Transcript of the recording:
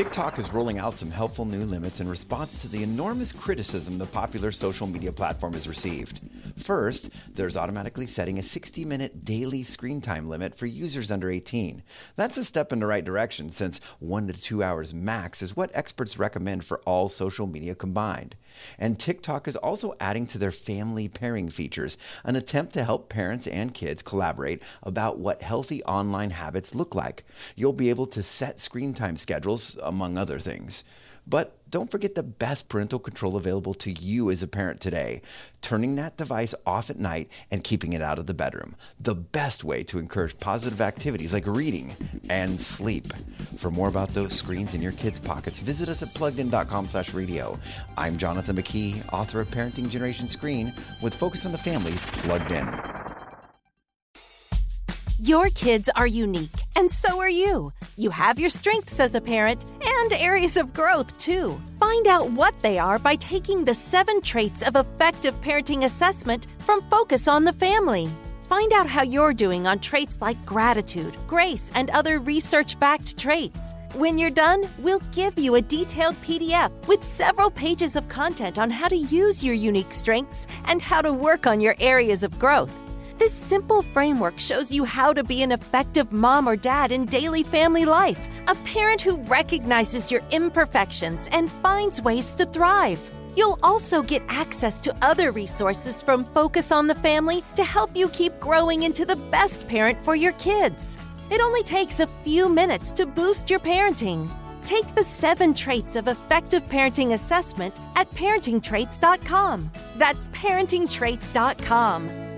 TikTok is rolling out some helpful new limits in response to the enormous criticism the popular social media platform has received. First, there's automatically setting a 60 minute daily screen time limit for users under 18. That's a step in the right direction since one to two hours max is what experts recommend for all social media combined. And TikTok is also adding to their family pairing features, an attempt to help parents and kids collaborate about what healthy online habits look like. You'll be able to set screen time schedules, uh, among other things. But don't forget the best parental control available to you as a parent today turning that device off at night and keeping it out of the bedroom. The best way to encourage positive activities like reading and sleep. For more about those screens in your kids' pockets, visit us at pluggedin.com slash radio. I'm Jonathan McKee, author of Parenting Generation Screen, with Focus on the Family's Plugged In. Your kids are unique, and so are you. You have your strengths as a parent and areas of growth, too. Find out what they are by taking the seven traits of effective parenting assessment from Focus on the Family. Find out how you're doing on traits like gratitude, grace, and other research backed traits. When you're done, we'll give you a detailed PDF with several pages of content on how to use your unique strengths and how to work on your areas of growth. This simple framework shows you how to be an effective mom or dad in daily family life, a parent who recognizes your imperfections and finds ways to thrive. You'll also get access to other resources from Focus on the Family to help you keep growing into the best parent for your kids. It only takes a few minutes to boost your parenting. Take the seven traits of effective parenting assessment at parentingtraits.com. That's parentingtraits.com.